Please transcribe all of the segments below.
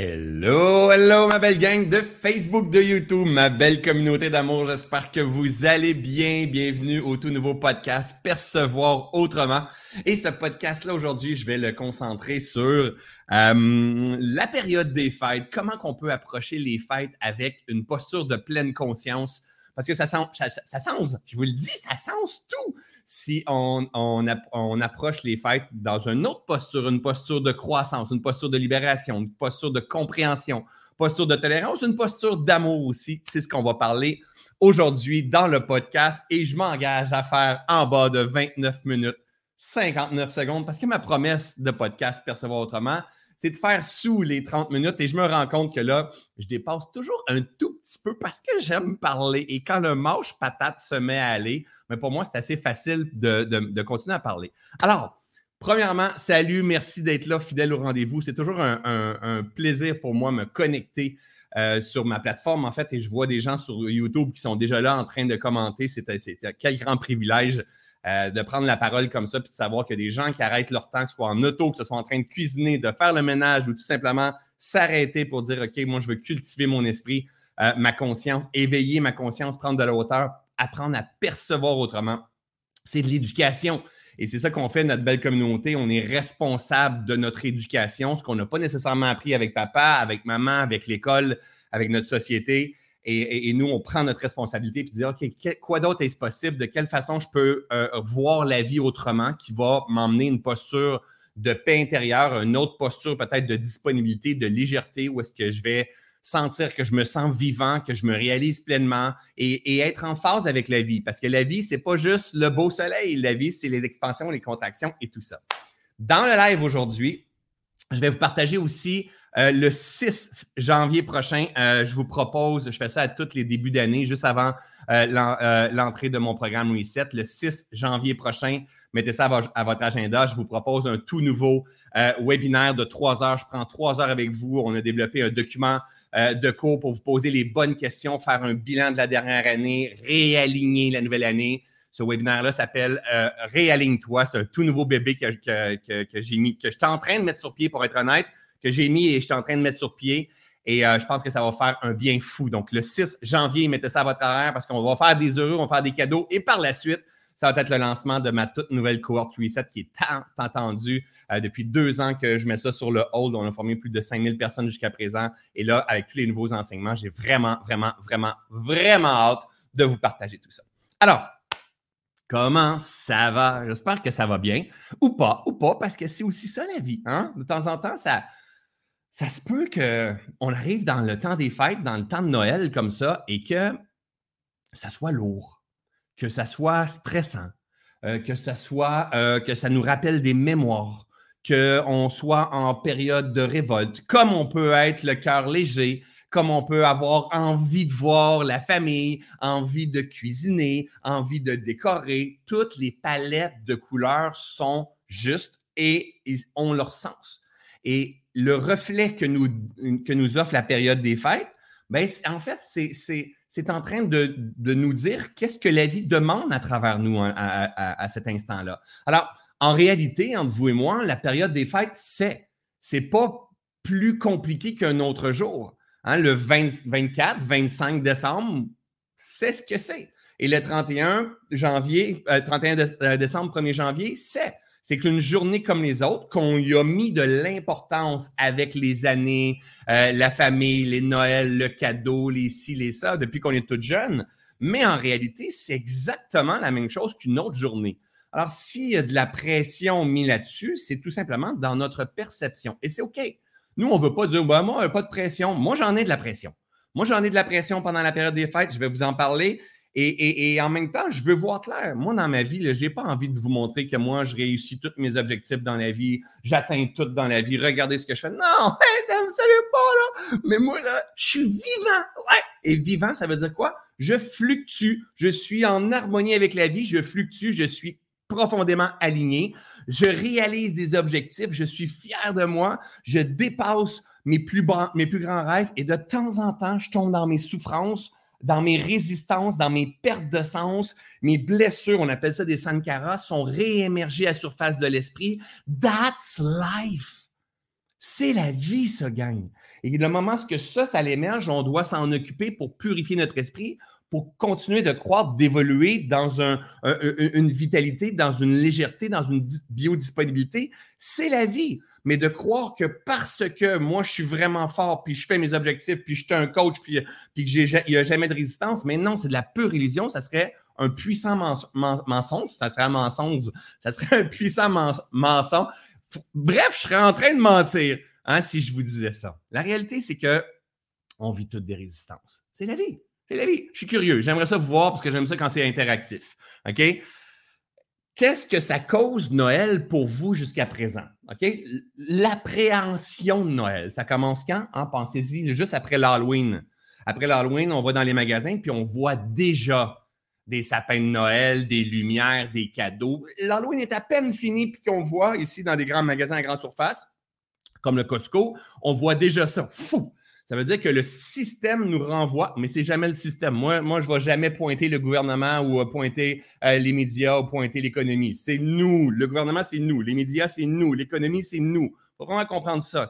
Hello, hello, ma belle gang de Facebook, de YouTube, ma belle communauté d'amour. J'espère que vous allez bien. Bienvenue au tout nouveau podcast Percevoir autrement. Et ce podcast-là, aujourd'hui, je vais le concentrer sur euh, la période des fêtes. Comment qu'on peut approcher les fêtes avec une posture de pleine conscience, parce que ça sent, ça, ça, je vous le dis, ça sens tout si on, on, approche les fêtes dans une autre posture, une posture de croissance, une posture de libération, une posture de compréhension, posture de tolérance, une posture d'amour aussi. C'est ce qu'on va parler aujourd'hui dans le podcast et je m'engage à faire en bas de 29 minutes, 59 secondes parce que ma promesse de podcast Percevoir autrement, c'est de faire sous les 30 minutes et je me rends compte que là, je dépasse toujours un tout petit peu parce que j'aime parler et quand le mâche patate se met à aller, mais pour moi, c'est assez facile de, continuer à parler. Alors, premièrement, salut, merci d'être là, fidèle au rendez-vous. C'est toujours un, plaisir pour moi de me connecter euh, sur ma plateforme, en fait, et je vois des gens sur YouTube qui sont déjà là en train de commenter. C'est quel grand privilège euh, de prendre la parole comme ça, puis de savoir a des gens qui arrêtent leur temps, que ce soit en auto, que ce soit en train de cuisiner, de faire le ménage ou tout simplement s'arrêter pour dire, OK, moi, je veux cultiver mon esprit, euh, ma conscience, éveiller ma conscience, prendre de la hauteur, apprendre à percevoir autrement. C'est de l'éducation. Et c'est ça qu'on fait, notre belle communauté. On est responsable de notre éducation, ce qu'on n'a pas nécessairement appris avec papa, avec maman, avec l'école, avec notre société. Et, nous, on prend notre responsabilité et dire, OK, quoi d'autre est-ce possible? De quelle façon je peux euh, voir la vie autrement qui va m'emmener une posture de paix intérieure, une autre posture peut-être de disponibilité, de légèreté, où est-ce que je vais sentir que je me sens vivant, que je me réalise pleinement et, être en phase avec la vie? Parce que la vie, c'est pas juste le beau soleil. La vie, c'est les expansions, les contractions et tout ça. Dans le live aujourd'hui, je vais vous partager aussi euh, le 6 janvier prochain, euh, je vous propose, je fais ça à tous les débuts d'année, juste avant euh, l'entrée de mon programme Reset. Le 6 janvier prochain, mettez ça à, votre agenda. Je vous propose un tout nouveau webinaire de trois heures. Je prends trois heures avec vous. On a développé un document de cours pour vous poser les bonnes questions, faire un bilan de la dernière année, réaligner la nouvelle année. Ce webinaire-là s'appelle Réaligne-toi. C'est un tout nouveau bébé que, que j'ai mis, que je suis en train de mettre sur pied pour être honnête que j'ai mis et je suis en train de mettre sur pied. Et euh, je pense que ça va faire un bien fou. Donc, le 6 janvier, mettez ça à votre horaire parce qu'on va faire des heureux, on va faire des cadeaux. Et par la suite, ça va être le lancement de ma toute nouvelle cohorte Reset qui est tant attendue. Euh, depuis deux ans que je mets ça sur le hold. On a formé plus de 5000 personnes jusqu'à présent. Et là, avec tous les nouveaux enseignements, j'ai vraiment, vraiment, vraiment, vraiment hâte de vous partager tout ça. Alors, Comment ça va? J'espère que ça va bien. Ou pas, ou pas, parce que c'est aussi ça la vie. Hein? De temps en temps, ça, ça se peut qu'on arrive dans le temps des fêtes, dans le temps de Noël comme ça, et que ça soit lourd, que ça soit stressant, euh, que ça soit euh, que ça nous rappelle des mémoires, qu'on soit en période de révolte, comme on peut être le cœur léger, comme on peut avoir envie de voir la famille, envie de cuisiner, envie de décorer. Toutes les palettes de couleurs sont justes et ont leur sens. Et le reflet que nous, que nous offre la période des fêtes, ben, en fait, c'est en train de, nous dire qu'est-ce que la vie demande à travers nous hein, à, cet instant-là. Alors, en réalité, entre vous et moi, la période des fêtes, c'est, c'est pas plus compliqué qu'un autre jour. Hein. le 24, 25 décembre, c'est ce que c'est. Et le 31 janvier, 31 euh, euh, décembre, 1er janvier, c'est c'est qu'une journée comme les autres, qu'on y a mis de l'importance avec les années, euh, la famille, les Noëls, le cadeau, les ci, les ça, depuis qu'on est tout jeune. Mais en réalité, c'est exactement la même chose qu'une autre journée. Alors, s'il y a de la pression mise là-dessus, c'est tout simplement dans notre perception. Et c'est OK. Nous, on ne veut pas dire, bah, moi, pas de pression. Moi, j'en ai de la pression. Moi, j'en ai de la pression pendant la période des fêtes. Je vais vous en parler. Et, en même temps, je veux voir clair. Moi, dans ma vie, je n'ai pas envie de vous montrer que moi, je réussis tous mes objectifs dans la vie, j'atteins tout dans la vie, regardez ce que je fais. Non, hey, vous savez pas, là. Mais moi, je suis vivant. Ouais. Et vivant, ça veut dire quoi? Je fluctue. Je suis en harmonie avec la vie. Je fluctue. Je suis profondément aligné. Je réalise des objectifs. Je suis fier de moi. Je dépasse mes plus grands rêves. Et de temps en temps, je tombe dans mes souffrances dans mes résistances, dans mes pertes de sens, mes blessures, on appelle ça des sankaras, sont réémergées à la surface de l'esprit. That's life. C'est la vie, ça, gang. Et le moment que ça, ça l'émerge, on doit s'en occuper pour purifier notre esprit, pour continuer de croître, d'évoluer dans une vitalité, dans une légèreté, dans une biodisponibilité. C'est la vie. Mais de croire que parce que moi, je suis vraiment fort, puis je fais mes objectifs, puis je suis un coach, puis, puis qu'il n'y a jamais de résistance, mais non, c'est de la pure illusion. Ça serait un puissant mensonge. Ça serait un mensonge. Ça serait un puissant mensonge. Bref, je serais en train de mentir hein, si je vous disais ça. La réalité, c'est que on vit toutes des résistances. C'est la vie. C'est la vie. Je suis curieux. J'aimerais ça vous voir parce que j'aime ça quand c'est interactif. OK? Qu'est-ce que ça cause Noël pour vous jusqu'à présent? L'appréhension de Noël. Ça commence quand? Hein? Pensez-y, juste après l'Halloween. Après l'Halloween, on va dans les magasins puis on voit déjà des sapins de Noël, des lumières, des cadeaux. L'Halloween est à peine fini puis qu'on voit ici dans des grands magasins à grande surface, comme le Costco, on voit déjà ça. Fou! Ça veut dire que le système nous renvoie, mais c'est jamais le système. Moi, moi je ne vais jamais pointer le gouvernement ou euh, pointer euh, les médias ou pointer l'économie. C'est nous. Le gouvernement, c'est nous. Les médias, c'est nous. L'économie, c'est nous. Il faut vraiment comprendre ça.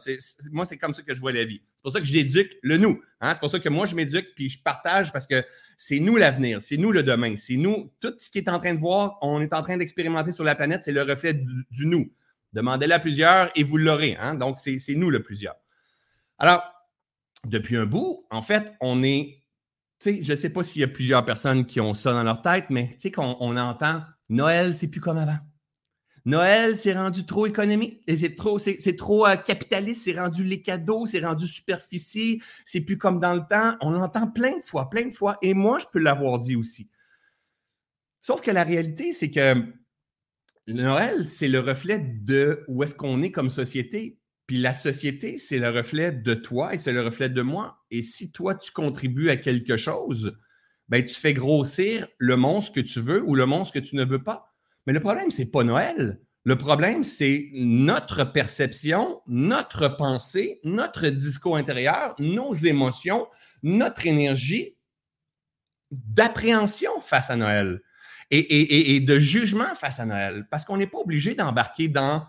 moi, c'est comme ça que je vois la vie. C'est pour ça que j'éduque le nous. Hein. C'est pour ça que moi, je m'éduque puis je partage parce que c'est nous l'avenir, c'est nous le demain, c'est nous. Tout ce qui est en train de voir, on est en train d'expérimenter sur la planète, c'est le reflet du, nous. Demandez-le à plusieurs et vous l'aurez. Hein. Donc, c'est nous le plusieurs. Alors, depuis un bout, en fait, on est, je ne sais pas s'il y a plusieurs personnes qui ont ça dans leur tête, mais tu sais, qu'on on entend Noël, c'est plus comme avant. Noël, c'est rendu trop économique, et c'est trop, c'est, trop euh, capitaliste, c'est rendu les cadeaux, c'est rendu superficie, c'est plus comme dans le temps. On l'entend plein de fois, plein de fois, et moi, je peux l'avoir dit aussi. Sauf que la réalité, c'est que Noël, c'est le reflet de où est-ce qu'on est comme société. Puis la société, c'est le reflet de toi et c'est le reflet de moi. Et si toi, tu contribues à quelque chose, ben, tu fais grossir le monstre que tu veux ou le monstre que tu ne veux pas. Mais le problème, ce n'est pas Noël. Le problème, c'est notre perception, notre pensée, notre discours intérieur, nos émotions, notre énergie d'appréhension face à Noël et, de jugement face à Noël. Parce qu'on n'est pas obligé d'embarquer dans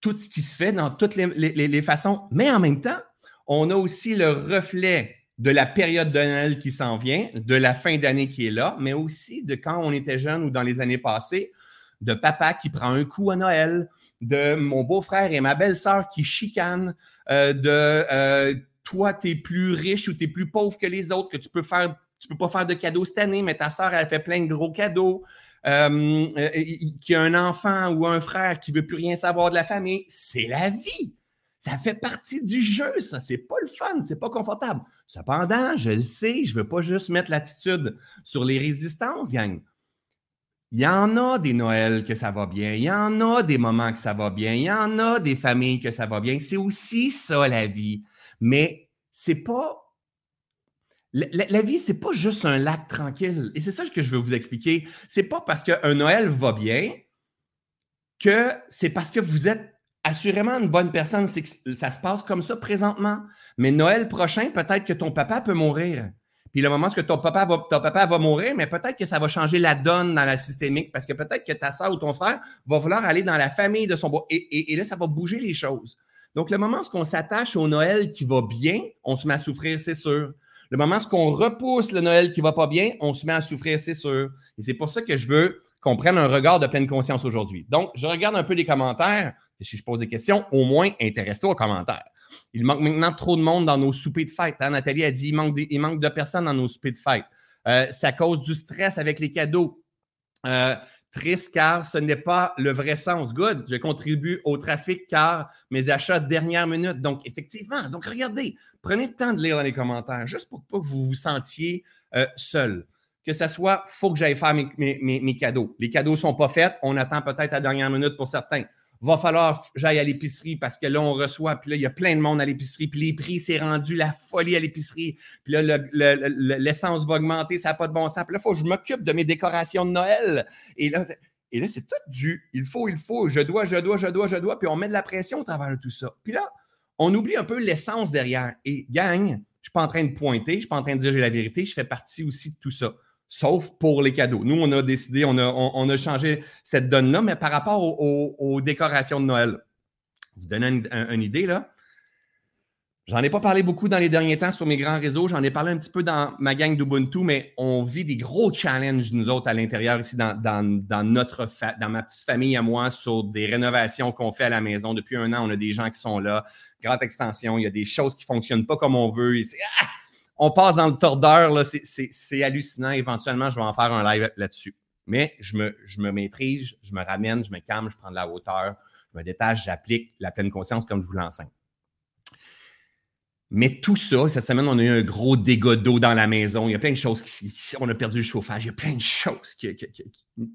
tout ce qui se fait dans toutes les, façons. Mais en même temps, on a aussi le reflet de la période de Noël qui s'en vient, de la fin d'année qui est là, mais aussi de quand on était jeune ou dans les années passées, de papa qui prend un coup à Noël, de mon beau-frère et ma belle-sœur qui chicanent, euh, de euh, toi, tu es plus riche ou tu es plus pauvre que les autres, que tu peux faire, tu peux pas faire de cadeaux cette année, mais ta sœur, elle fait plein de gros cadeaux. Euh, euh, qui a un enfant ou un frère qui veut plus rien savoir de la famille, c'est la vie. Ça fait partie du jeu, ça. C'est pas le fun, c'est pas confortable. Cependant, je le sais, je veux pas juste mettre l'attitude sur les résistances, gang. Il y en a des Noëls que ça va bien, il y en a des moments que ça va bien, il y en a des familles que ça va bien. C'est aussi ça la vie. Mais c'est pas la, la, vie, c'est pas juste un lac tranquille. Et c'est ça que je veux vous expliquer. C'est pas parce qu'un Noël va bien que c'est parce que vous êtes assurément une bonne personne. C'est que ça se passe comme ça présentement. Mais Noël prochain, peut-être que ton papa peut mourir. Puis le moment où ton papa va, ton papa va mourir, mais peut-être que ça va changer la donne dans la systémique parce que peut-être que ta soeur ou ton frère va vouloir aller dans la famille de son beau. Et, et, là, ça va bouger les choses. Donc, le moment où on s'attache au Noël qui va bien, on se met à souffrir, c'est sûr. Le moment où on repousse le Noël qui va pas bien, on se met à souffrir, c'est sûr. Et c'est pour ça que je veux qu'on prenne un regard de pleine conscience aujourd'hui. Donc, je regarde un peu les commentaires. Si je pose des questions, au moins, intéresse-toi aux commentaires. Il manque maintenant trop de monde dans nos soupers de fête. Hein? Nathalie a dit il manque, manque de personnes dans nos soupers de fête. Euh, ça cause du stress avec les cadeaux. Euh, Triste car ce n'est pas le vrai sens. Good, je contribue au trafic car mes achats dernière minute. Donc, effectivement, donc regardez, prenez le temps de lire dans les commentaires, juste pour pas que vous vous sentiez euh, seul. Que ce soit, faut que j'aille faire mes, mes, cadeaux. Les cadeaux ne sont pas faits, on attend peut-être à dernière minute pour certains va falloir j'aille à l'épicerie parce que là, on reçoit, puis là, il y a plein de monde à l'épicerie, puis les prix, c'est rendu la folie à l'épicerie, puis là, l'essence va augmenter, ça n'a pas de bon sens. Puis là, il faut que je m'occupe de mes décorations de Noël. Et là, c'est tout du il faut, il faut, je dois, je dois, je dois, je dois, puis on met de la pression au travers de tout ça. Puis là, on oublie un peu l'essence derrière. Et gang, je ne suis pas en train de pointer, je ne suis pas en train de dire j'ai la vérité, je fais partie aussi de tout ça sauf pour les cadeaux. Nous, on a décidé, on a, on, a changé cette donne-là, mais par rapport aux, décorations de Noël, vous donnez une, idée, là. J'en ai pas parlé beaucoup dans les derniers temps sur mes grands réseaux. J'en ai parlé un petit peu dans ma gang d'Ubuntu, mais on vit des gros challenges, nous autres, à l'intérieur ici, dans, notre dans ma petite famille à moi, sur des rénovations qu'on fait à la maison. Depuis un an, on a des gens qui sont là. Grande extension, il y a des choses qui ne fonctionnent pas comme on veut. Ah! On passe dans le tordeur, c'est hallucinant. Éventuellement, je vais en faire un live là-dessus. Mais je me, maîtrise, je me ramène, je me calme, je prends de la hauteur, je me détache, j'applique la pleine conscience comme je vous l'enseigne. Mais tout ça, cette semaine, on a eu un gros dégât d'eau dans la maison. Il y a plein de choses qui, on a perdu le chauffage. Il y a plein de choses,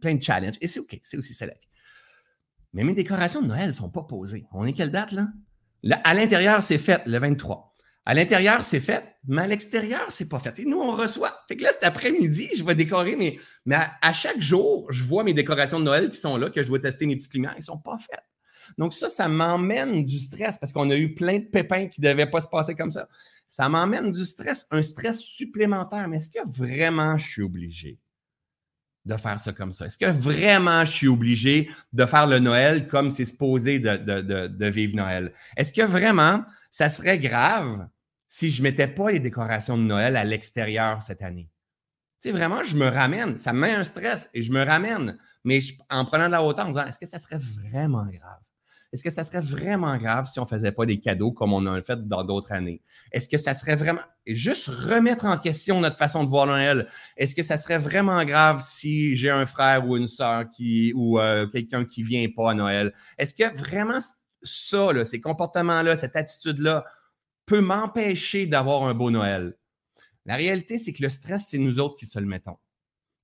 plein de challenges. Et c'est OK, c'est aussi ça. Mais mes décorations de Noël ne sont pas posées. On est quelle date, là? à l'intérieur, c'est fait le 23. À l'intérieur, c'est fait, mais à l'extérieur, c'est pas fait. Et nous, on reçoit. Fait que là, cet après-midi, je vais décorer, mais, mais à, chaque jour, je vois mes décorations de Noël qui sont là, que je dois tester mes petites lumières, ne sont pas faites. Donc, ça, ça m'emmène du stress parce qu'on a eu plein de pépins qui ne devaient pas se passer comme ça. Ça m'emmène du stress, un stress supplémentaire. Mais est-ce que vraiment je suis obligé de faire ça comme ça? Est-ce que vraiment je suis obligé de faire le Noël comme c'est supposé de, de, vivre Noël? Est-ce que vraiment ça serait grave si je ne mettais pas les décorations de Noël à l'extérieur cette année? Tu sais, vraiment, je me ramène. Ça me met un stress et je me ramène. Mais en prenant de la hauteur, en disant, est-ce que ça serait vraiment grave? Est-ce que ça serait vraiment grave si on ne faisait pas des cadeaux comme on a fait dans d'autres années? Est-ce que ça serait vraiment. Juste remettre en question notre façon de voir Noël. Est-ce que ça serait vraiment grave si j'ai un frère ou une soeur qui, ou euh, quelqu'un qui ne vient pas à Noël? Est-ce que vraiment ça, ces comportements-là, cette attitude-là, peut m'empêcher d'avoir un beau Noël? La réalité, c'est que le stress, c'est nous autres qui se le mettons.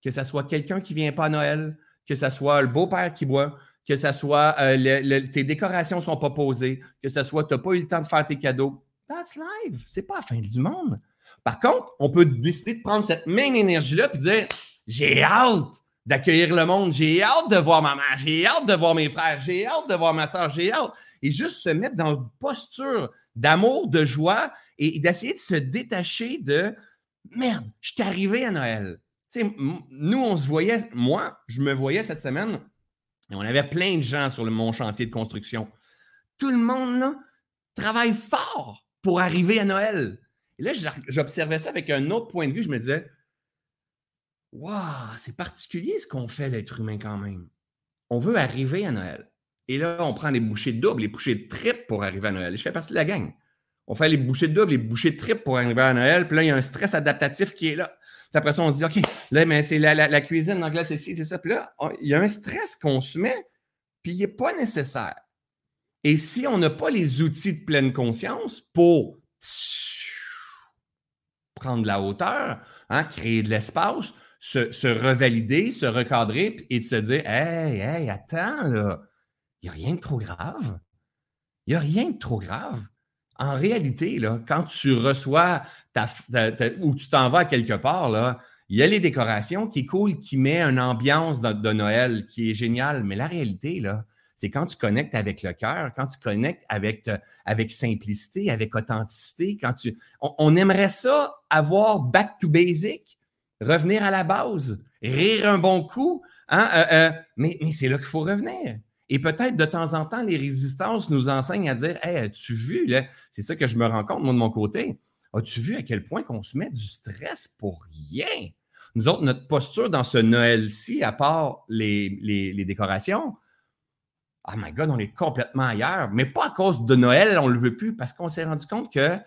Que ce soit quelqu'un qui ne vient pas à Noël, que ce soit le beau-père qui boit, que ce soit euh, tes décorations ne sont pas posées, que ce soit tu n'as pas eu le temps de faire tes cadeaux. That's live. C'est pas la fin du monde. Par contre, on peut décider de prendre cette même énergie-là et dire J'ai hâte d'accueillir le monde, j'ai hâte de voir ma mère, j'ai hâte de voir mes frères, j'ai hâte de voir ma soeur, j'ai hâte. Et juste se mettre dans une posture d'amour, de joie et, d'essayer de se détacher de merde, je suis arrivé à Noël. nous, on se voyait, moi, je me voyais cette semaine et on avait plein de gens sur mon chantier de construction. Tout le monde là, travaille fort pour arriver à Noël. Et là, j'observais ça avec un autre point de vue. Je me disais, waouh, c'est particulier ce qu'on fait, l'être humain, quand même. On veut arriver à Noël. Et là, on prend les bouchées de double, les bouchées de pour arriver à Noël. je fais partie de la gang. On fait les bouchées de les bouchées de pour arriver à Noël. Puis là, il y a un stress adaptatif qui est là. Puis après ça, on se dit, OK, là, mais c'est la, cuisine, l'anglais, c'est ci, c'est ça. Puis là, il y a un stress qu'on se met, puis il n'est pas nécessaire. Et si on n'a pas les outils de pleine conscience pour prendre de la hauteur, hein, créer de l'espace, se, se, revalider, se recadrer et de se dire Hey, hey, attends, là, il n'y a rien de trop grave. Il n'y a rien de trop grave en réalité, là, quand tu reçois ou tu t'en vas quelque part, là, il y a les décorations qui coulent, qui met une ambiance de, Noël qui est géniale. Mais la réalité, là, c'est quand tu connectes avec le cœur, quand tu connectes avec, avec simplicité, avec authenticité, quand tu. On, aimerait ça avoir back to basic, revenir à la base, rire un bon coup. Hein, euh, euh, mais c'est là qu'il faut revenir. Et peut-être de temps en temps, les résistances nous enseignent à dire Hey, as-tu vu, là, c'est ça que je me rends compte, moi, de mon côté. As-tu vu à quel point qu'on se met du stress pour rien? Nous autres, notre posture dans ce Noël-ci, à part les, décorations, oh my God, on est complètement ailleurs. Mais pas à cause de Noël, on ne le veut plus, parce qu'on s'est rendu compte que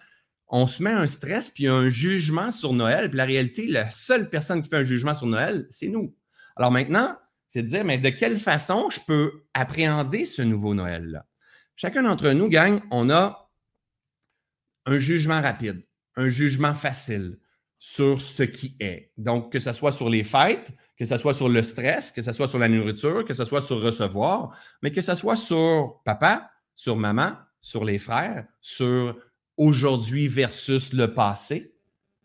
on se met un stress puis un jugement sur Noël. Puis la réalité, la seule personne qui fait un jugement sur Noël, c'est nous. Alors maintenant, c'est de dire, mais de quelle façon je peux appréhender ce nouveau Noël-là? Chacun d'entre nous, gang, on a un jugement rapide, un jugement facile sur ce qui est. Donc, que ce soit sur les fêtes, que ce soit sur le stress, que ce soit sur la nourriture, que ce soit sur recevoir, mais que ce soit sur papa, sur maman, sur les frères, sur aujourd'hui versus le passé.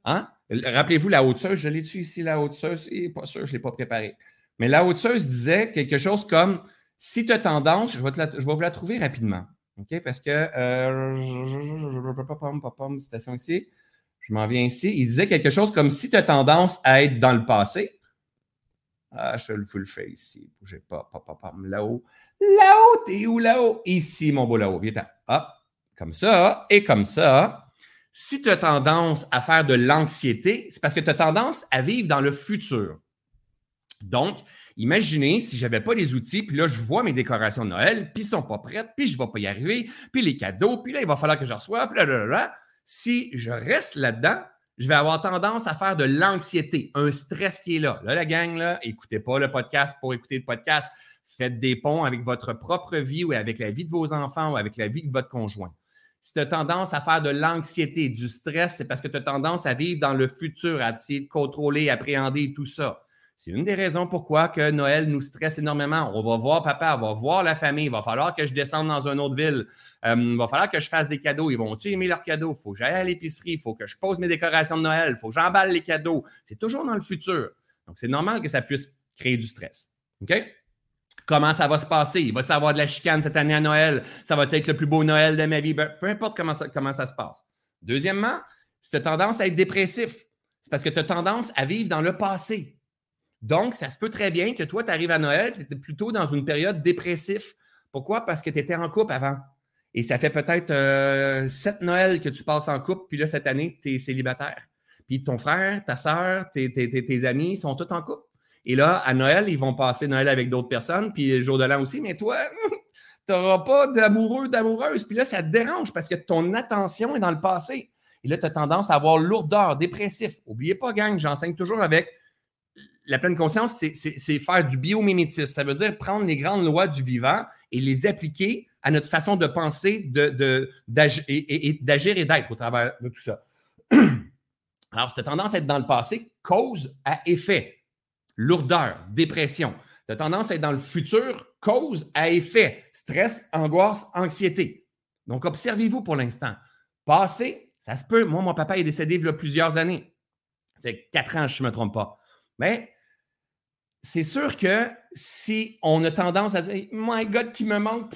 Hein? Rappelez-vous la haute je l'ai-tu ici, la haute sœur? Pas sûr, je ne l'ai pas préparé. Mais la haute-seuse disait quelque chose comme si tu as tendance, je vais, vais vous la trouver rapidement. OK? Parce que euh, je, citation ici. Je m'en viens ici. Il disait quelque chose comme si tu as tendance à être dans le passé. Ah, je vous le fais ici. Bougez pas. Là-haut. Là-haut, t'es où là-haut? Ici, mon beau là-haut. Viens Hop. Comme ça et comme ça. Si tu as tendance à faire de l'anxiété, c'est parce que tu as tendance à vivre dans le futur. Donc, imaginez si je n'avais pas les outils, puis là, je vois mes décorations de Noël, puis ils ne sont pas prêtes, puis je ne vais pas y arriver, puis les cadeaux, puis là, il va falloir que je reçoive, là. Si je reste là-dedans, je vais avoir tendance à faire de l'anxiété, un stress qui est là. Là, la gang, là, écoutez pas le podcast pour écouter le podcast. Faites des ponts avec votre propre vie ou avec la vie de vos enfants ou avec la vie de votre conjoint. Si tu as tendance à faire de l'anxiété, du stress, c'est parce que tu as tendance à vivre dans le futur, à essayer de contrôler, appréhender tout ça. C'est une des raisons pourquoi que Noël nous stresse énormément. On va voir papa, on va voir la famille, il va falloir que je descende dans une autre ville, euh, il va falloir que je fasse des cadeaux. Ils vont-tu aimer leurs cadeaux? Il faut que j'aille à l'épicerie, il faut que je pose mes décorations de Noël, il faut que j'emballe les cadeaux. C'est toujours dans le futur. Donc, c'est normal que ça puisse créer du stress. OK? Comment ça va se passer? Il va y avoir de la chicane cette année à Noël. Ça va être le plus beau Noël de ma vie. Ben, peu importe comment ça, comment ça se passe. Deuxièmement, si tu as tendance à être dépressif, c'est parce que tu as tendance à vivre dans le passé. Donc, ça se peut très bien que toi, tu arrives à Noël, tu étais plutôt dans une période dépressive. Pourquoi? Parce que tu étais en couple avant. Et ça fait peut-être euh, sept Noëls que tu passes en couple, puis là, cette année, tu es célibataire. Puis ton frère, ta soeur, tes, tes, amis sont tous en couple. Et là, à Noël, ils vont passer Noël avec d'autres personnes, puis le jour de l'an aussi, mais toi, tu n'auras pas d'amoureux, d'amoureuse. Puis là, ça te dérange parce que ton attention est dans le passé. Et là, tu as tendance à avoir lourdeur, dépressif. N'oubliez pas, gang, j'enseigne toujours avec la pleine conscience, c'est faire du biomimétisme. Ça veut dire prendre les grandes lois du vivant et les appliquer à notre façon de penser, d'agir et, d'être au travers de tout ça. Alors, cette tendance à être dans le passé, cause à effet. Lourdeur, dépression. Tu tendance à être dans le futur, cause à effet. Stress, angoisse, anxiété. Donc, observez-vous pour l'instant. Passé, ça se peut. Moi, mon papa est décédé il y a plusieurs années. Ça fait quatre ans, je ne me trompe pas. Mais c'est sûr que si on a tendance à dire My God, qui me manque,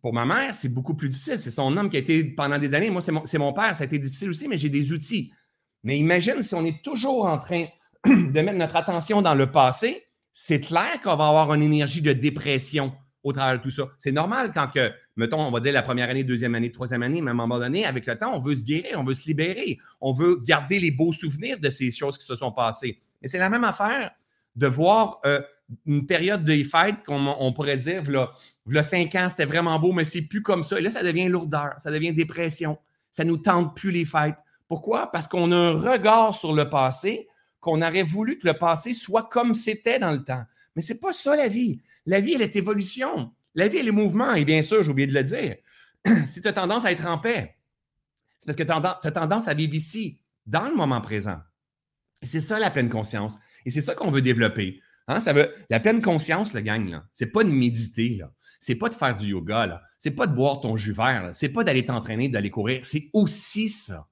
pour ma mère, c'est beaucoup plus difficile. C'est son homme qui a été pendant des années. Moi, c'est mon, père, ça a été difficile aussi, mais j'ai des outils. Mais imagine si on est toujours en train de mettre notre attention dans le passé, c'est clair qu'on va avoir une énergie de dépression au travers de tout ça. C'est normal quand que, mettons, on va dire la première année, deuxième année, troisième année, même à un moment donné, avec le temps, on veut se guérir, on veut se libérer, on veut garder les beaux souvenirs de ces choses qui se sont passées. Et c'est la même affaire de voir euh, une période de fêtes, comme on pourrait dire, là, cinq ans, c'était vraiment beau, mais c'est plus comme ça. Et là, ça devient lourdeur, ça devient dépression. Ça nous tente plus les fêtes. Pourquoi? Parce qu'on a un regard sur le passé, qu'on aurait voulu que le passé soit comme c'était dans le temps. Mais ce n'est pas ça la vie. La vie, elle est évolution. La vie, elle est mouvement. Et bien sûr, j'ai oublié de le dire, si tu as tendance à être en paix, c'est parce que tu as tendance à vivre ici, dans le moment présent. C'est ça la pleine conscience. Et c'est ça qu'on veut développer. Hein? Ça veut, la pleine conscience, le gang, ce n'est pas de méditer, c'est pas de faire du yoga, c'est pas de boire ton jus vert, c'est pas d'aller t'entraîner, d'aller courir. C'est aussi ça.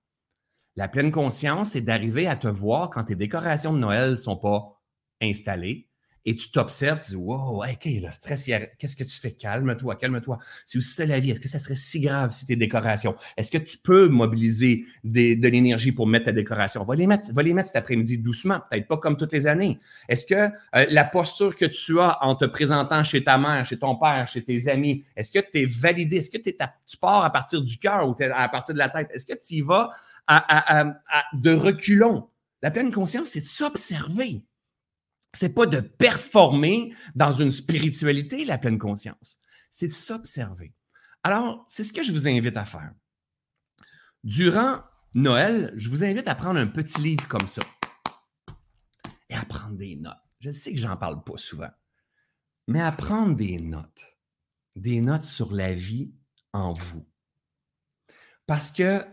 La pleine conscience, c'est d'arriver à te voir quand tes décorations de Noël ne sont pas installées, et tu t'observes, tu dis Wow, OK, le stress, qu'est-ce que tu fais? Calme-toi, calme-toi. C'est aussi ça la vie. Est-ce que ça serait si grave si tes décorations? Est-ce que tu peux mobiliser de l'énergie pour mettre ta décoration? Va les mettre, va les mettre cet après-midi doucement, peut-être pas comme toutes les années. Est-ce que euh, la posture que tu as en te présentant chez ta mère, chez ton père, chez tes amis, est-ce que tu es validé? Est-ce que tu pars à partir du cœur ou à partir de la tête? Est-ce que tu y vas de reculons? La pleine conscience, c'est de s'observer c'est pas de performer dans une spiritualité, la pleine conscience. C'est de s'observer. Alors, c'est ce que je vous invite à faire. Durant Noël, je vous invite à prendre un petit livre comme ça et à prendre des notes. Je sais que j'en parle pas souvent, mais à prendre des notes. Des notes sur la vie en vous. Parce que,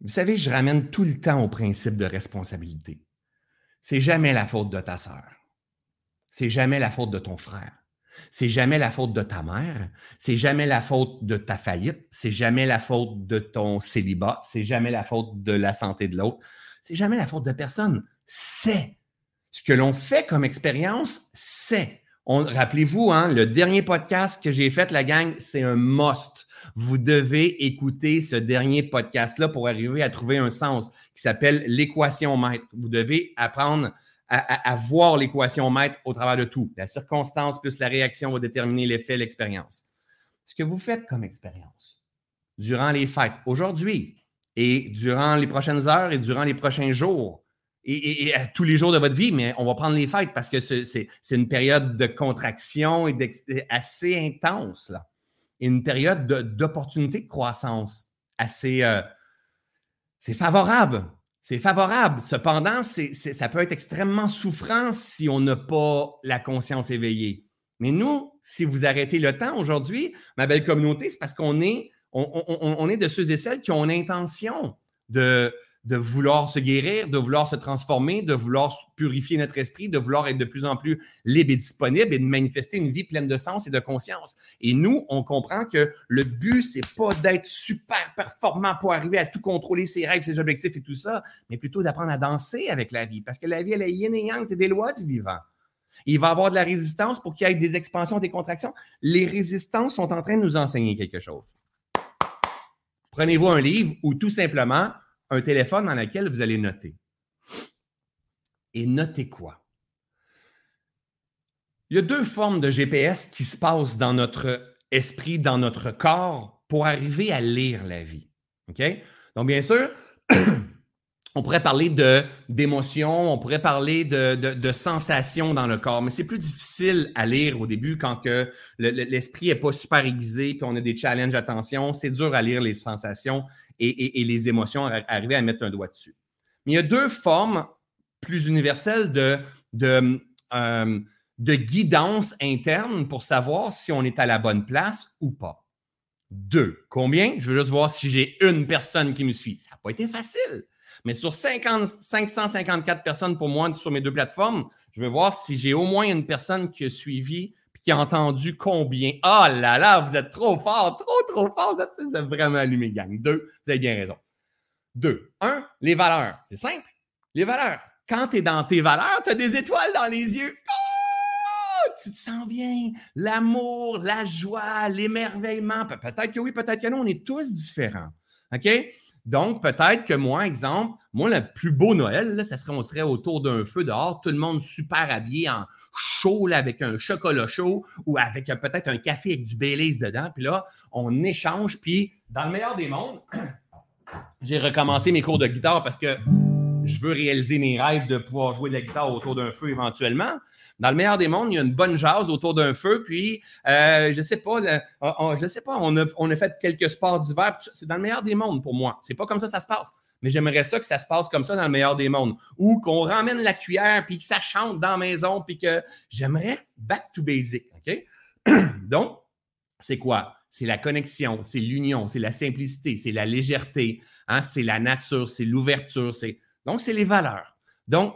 vous savez, je ramène tout le temps au principe de responsabilité. C'est jamais la faute de ta sœur. C'est jamais la faute de ton frère. C'est jamais la faute de ta mère. C'est jamais la faute de ta faillite. C'est jamais la faute de ton célibat. C'est jamais la faute de la santé de l'autre. C'est jamais la faute de personne. C'est ce que l'on fait comme expérience. C'est. Rappelez-vous, hein, le dernier podcast que j'ai fait, la gang, c'est un must vous devez écouter ce dernier podcast-là pour arriver à trouver un sens qui s'appelle l'équation maître. Vous devez apprendre à, voir l'équation maître au travers de tout. La circonstance plus la réaction va déterminer l'effet, l'expérience. Ce que vous faites comme expérience durant les fêtes, aujourd'hui, Et durant les prochaines heures et durant les prochains jours, et, tous les jours de votre vie, mais on va prendre les fêtes parce que c'est une période de contraction et assez intense, là. Une période d'opportunité de, croissance assez. Euh, c'est favorable. C'est favorable. Cependant, ça peut être extrêmement souffrant si on n'a pas la conscience éveillée. Mais nous, si vous arrêtez le temps aujourd'hui, ma belle communauté, c'est parce qu'on est, on, est de ceux et celles qui ont l'intention de, de vouloir se guérir, de vouloir se transformer, de vouloir purifier notre esprit, de vouloir être de plus en plus libre et disponible et de manifester une vie pleine de sens et de conscience. Et nous, on comprend que le but, c'est pas d'être super performant pour arriver à tout contrôler ses rêves, ses objectifs et tout ça, mais plutôt d'apprendre à danser avec la vie. Parce que la vie, elle est yin et yang, c'est des lois du vivant. Il va y avoir de la résistance pour qu'il y ait des expansions, des contractions. Les résistances sont en train de nous enseigner quelque chose. Prenez-vous un livre ou tout simplement un téléphone dans lequel vous allez noter. Et notez quoi? Il y a deux formes de GPS qui se passent dans notre esprit, dans notre corps, pour arriver à lire la vie. OK? Donc, bien sûr, on pourrait parler d'émotions, on pourrait parler de, sensations dans le corps, mais c'est plus difficile à lire au début quand l'esprit n'est pas super aiguisé, puis on a des challenges attention. C'est dur à lire les sensations et, les émotions, arriver à mettre un doigt dessus. Mais il y a deux formes plus universelles de, de, euh, de guidance interne pour savoir si on est à la bonne place ou pas. Deux. Combien? Je veux juste voir si j'ai une personne qui me suit. Ça n'a pas été facile. Mais sur 50, 554 personnes pour moi sur mes deux plateformes, je vais voir si j'ai au moins une personne qui a suivi et qui a entendu combien. Oh là là, vous êtes trop fort, trop, trop fort. Vous êtes, vraiment allumé, gang. Deux, vous avez bien raison. Deux. Un, les valeurs. C'est simple. Les valeurs. Quand tu es dans tes valeurs, tu as des étoiles dans les yeux. Oh! Tu te sens bien. L'amour, la joie, l'émerveillement. Peut-être que oui, peut-être que non. On est tous différents. OK? Donc, peut-être que moi, exemple, moi, le plus beau Noël, ça serait, on serait autour d'un feu dehors, tout le monde super habillé en chaud, avec un chocolat chaud ou avec peut-être un café avec du Baileys dedans. Puis là, on échange. Puis, dans le meilleur des mondes, j'ai recommencé mes cours de guitare parce que je veux réaliser mes rêves de pouvoir jouer de la guitare autour d'un feu éventuellement. Dans le meilleur des mondes, il y a une bonne jase autour d'un feu, puis euh, je sais pas, on, je sais pas, on a, on a fait quelques sports d'hiver. C'est dans le meilleur des mondes pour moi. C'est pas comme ça que ça se passe. Mais j'aimerais ça que ça se passe comme ça dans le meilleur des mondes. Ou qu'on ramène la cuillère, puis que ça chante dans la maison, puis que j'aimerais back to basic. OK? Donc, c'est quoi? C'est la connexion, c'est l'union, c'est la simplicité, c'est la légèreté, hein? c'est la nature, c'est l'ouverture. Donc, c'est les valeurs. Donc,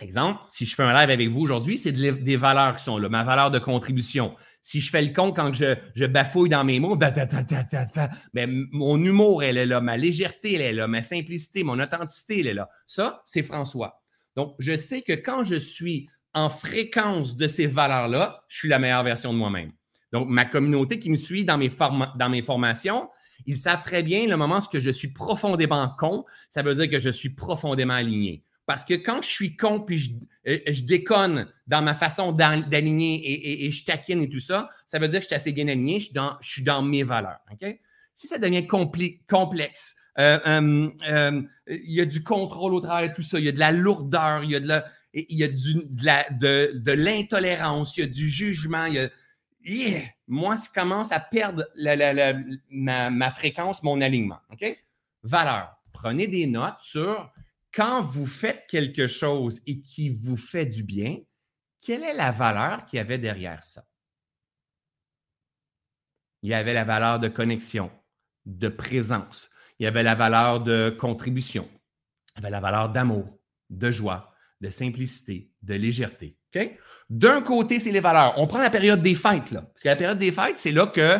Exemple, si je fais un live avec vous aujourd'hui, c'est des valeurs qui sont là, ma valeur de contribution. Si je fais le con quand je, bafouille dans mes mots, ben, mon humour, elle est là, ma légèreté, elle est là, ma simplicité, mon authenticité, elle est là. Ça, c'est François. Donc, je sais que quand je suis en fréquence de ces valeurs-là, je suis la meilleure version de moi-même. Donc, ma communauté qui me suit dans mes, dans mes formations, ils savent très bien le moment où je suis profondément con, ça veut dire que je suis profondément aligné. Parce que quand je suis con puis je, euh, déconne dans ma façon d'aligner et, je taquine et tout ça, ça veut dire que je suis assez bien aligné, je suis dans, je mes valeurs. Si ça devient complexe, euh, euh, il y a du contrôle au travers de tout ça, il y a de la lourdeur, il y a de l'intolérance, il y a du jugement, il y a, moi, je commence à perdre ma, ma, fréquence, mon alignement. OK? Valeur. Prenez des notes sur quand vous faites quelque chose et qui vous fait du bien, quelle est la valeur qu'il y avait derrière ça? Il y avait la valeur de connexion, de présence. Il y avait la valeur de contribution. Il y avait la valeur d'amour, de joie, de simplicité, de légèreté. D'un côté, c'est les valeurs. On prend la période des fêtes. Là, parce que la période des fêtes, c'est là que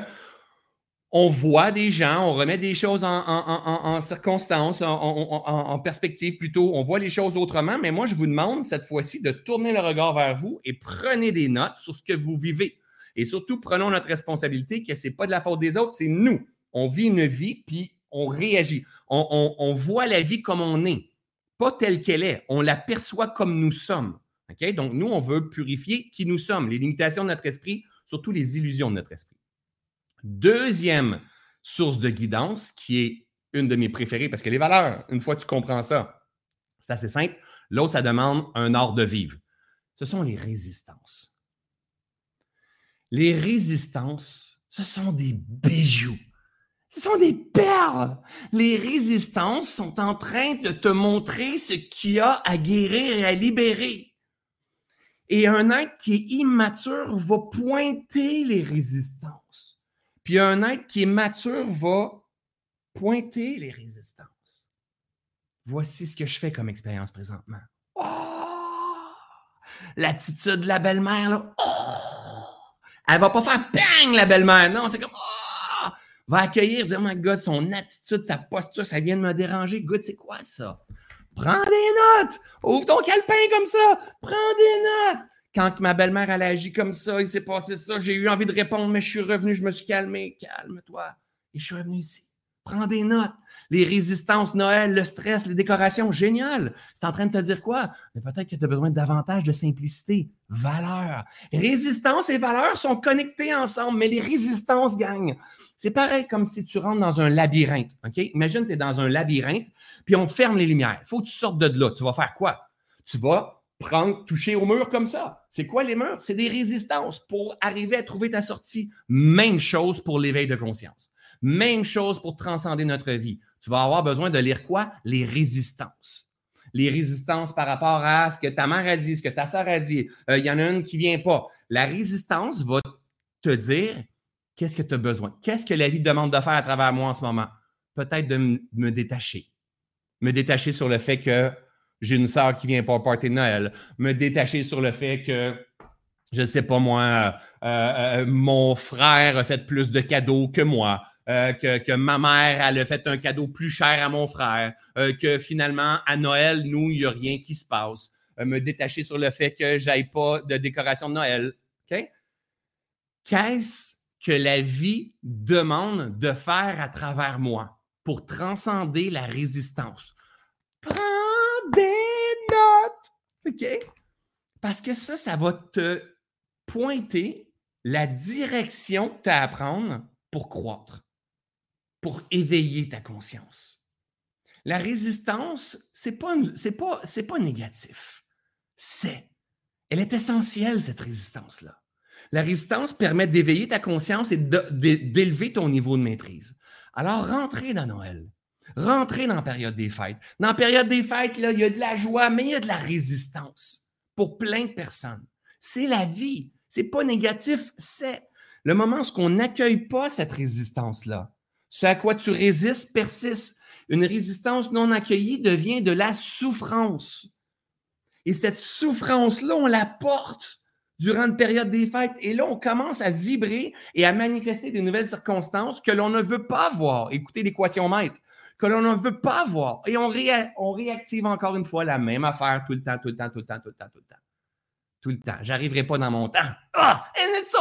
on voit des gens, on remet des choses en, en, circonstance, en, perspective plutôt, on voit les choses autrement, mais moi, je vous demande cette fois-ci de tourner le regard vers vous et prenez des notes sur ce que vous vivez. Et surtout, prenons notre responsabilité que ce n'est pas de la faute des autres, c'est nous. On vit une vie, puis on réagit. On, voit la vie comme on est, pas telle qu'elle est. On la perçoit comme nous sommes. Donc, nous, on veut purifier qui nous sommes, les limitations de notre esprit, surtout les illusions de notre esprit. Deuxième source de guidance qui est une de mes préférées parce que les valeurs, une fois que tu comprends ça, c'est assez simple. L'autre, ça demande un art de vivre. Ce sont les résistances. Les résistances, ce sont des bijoux. Ce sont des perles. Les résistances sont en train de te montrer ce qu'il y a à guérir et à libérer. Et un être qui est immature va pointer les résistances. Puis un être qui est mature va pointer les résistances. Voici ce que je fais comme expérience présentement. Oh! L'attitude de la belle-mère, là. Oh! Elle va pas faire bang, la belle-mère. Non, c'est comme oh! Va accueillir, dire, my God, son attitude, sa posture, ça vient de me déranger. Good, c'est quoi ça? Prends des notes! Ouvre ton calepin comme ça! Prends des notes! Quand ma belle-mère, elle a comme ça, il s'est passé ça, j'ai eu envie de répondre, mais je suis revenu, je me suis calmé. Calme-toi. Et je suis revenu ici. Prends des notes. Les résistances, Noël, le stress, les décorations, génial. C'est en train de te dire quoi? Mais peut-être que tu as besoin davantage de simplicité. Valeur. Résistance et valeur sont connectés ensemble, mais les résistances gagnent. C'est pareil comme si tu rentres dans un labyrinthe. OK? Imagine que tu es dans un labyrinthe, puis on ferme les lumières. Il faut que tu sortes de là. Tu vas faire quoi? Tu vas prendre, toucher au mur comme ça. C'est quoi les murs? C'est des résistances pour arriver à trouver ta sortie. Même chose pour l'éveil de conscience. Même chose pour transcender notre vie. Tu vas avoir besoin de lire quoi? Les résistances. Les résistances par rapport à ce que ta mère a dit, ce que ta soeur a dit. Euh, il y en a une qui ne vient pas. La résistance va te dire qu'est-ce que tu as besoin? Qu'est-ce que la vie demande de faire à travers moi en ce moment? Peut-être de me détacher. Me détacher sur le fait que j'ai une sœur qui vient pas au party de Noël. Me détacher sur le fait que je ne sais pas moi, euh, euh, mon frère a fait plus de cadeaux que moi. Euh, que, ma mère, elle a fait un cadeau plus cher à mon frère, euh, que finalement, à Noël, nous, il n'y a rien qui se passe. Euh, me détacher sur le fait que j'aille pas de décoration de Noël. Qu'est-ce que la vie demande de faire à travers moi pour transcender la résistance? Prends des notes. OK? Parce que ça, ça va te pointer la direction que tu as à prendre pour croître pour éveiller ta conscience. La résistance, ce n'est pas, pas, pas négatif. C'est. Elle est essentielle, cette résistance-là. La résistance permet d'éveiller ta conscience et d'élever ton niveau de maîtrise. Alors, rentrez dans Noël. Rentrez dans la période des fêtes. Dans la période des fêtes, là, il y a de la joie, mais il y a de la résistance pour plein de personnes. C'est la vie. C'est pas négatif, c'est le moment où on n'accueille pas cette résistance-là, ce à quoi tu résistes persiste. Une résistance non accueillie devient de la souffrance. Et cette souffrance-là, on la porte durant une période des fêtes. Et là, on commence à vibrer et à manifester des nouvelles circonstances que l'on ne veut pas voir. Écoutez l'équation maître. Que l'on ne veut pas voir. Et on, réactive encore une fois la même affaire tout le temps, tout le temps, tout le temps, tout le temps, tout le temps tout le temps. J'arriverai pas dans mon temps. Ah, and it's.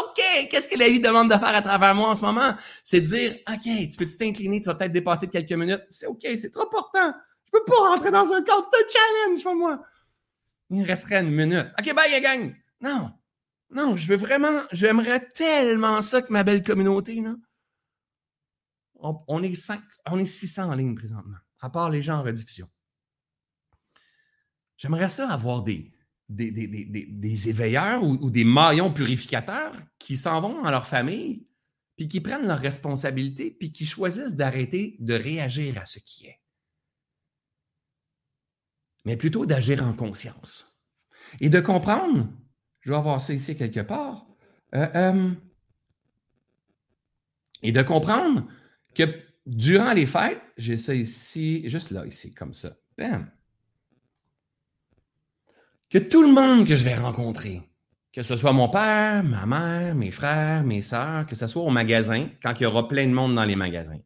Qu'est-ce que la vie demande de faire à travers moi en ce moment? C'est de dire, OK, tu peux t'incliner, tu vas peut-être dépasser de quelques minutes. C'est OK, c'est trop important. Je peux pas rentrer dans un cadre, c'est un challenge pour moi. Il resterait une minute. OK, bye, gang. Non. Non, je veux vraiment, j'aimerais tellement ça que ma belle communauté, là. On, est cinq, on est 600 en ligne présentement, à part les gens en rediffusion. J'aimerais ça avoir des, des, éveilleurs ou, des maillons purificateurs qui s'en vont dans leur famille, puis qui prennent leurs responsabilités, puis qui choisissent d'arrêter de réagir à ce qui est. Mais plutôt d'agir en conscience. Et de comprendre, je vais avoir ça ici quelque part, euh, euh, et de comprendre que durant les fêtes, j'ai ça ici, juste là, ici, comme ça. Bam que tout le monde que je vais rencontrer, que ce soit mon père, ma mère, mes frères, mes sœurs, que ce soit au magasin, quand il y aura plein de monde dans les magasins,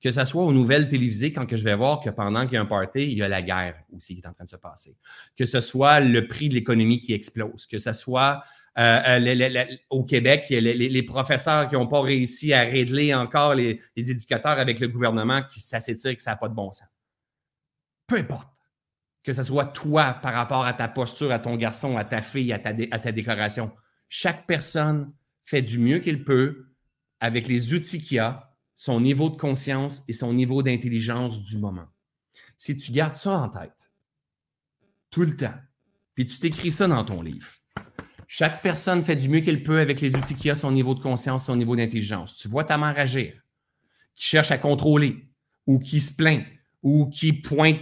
que ce soit aux nouvelles télévisées, quand je vais voir que pendant qu'il y a un party, il y a la guerre aussi qui est en train de se passer, que ce soit le prix de l'économie qui explose, que ce soit euh, euh, au Québec, les, professeurs qui n'ont pas réussi à régler encore les, éducateurs avec le gouvernement, qui ça s'étire, que ça n'a pas de bon sens. Peu importe que ce soit toi par rapport à ta posture, à ton garçon, à ta fille, à ta, à ta décoration. Chaque personne fait du mieux qu'il peut avec les outils qu'il a, son niveau de conscience et son niveau d'intelligence du moment. Si tu gardes ça en tête, tout le temps, puis tu t'écris ça dans ton livre, chaque personne fait du mieux qu'elle peut avec les outils qu'il a, son niveau de conscience, son niveau d'intelligence. Tu vois ta mère agir, qui cherche à contrôler, ou qui se plaint, ou qui pointe,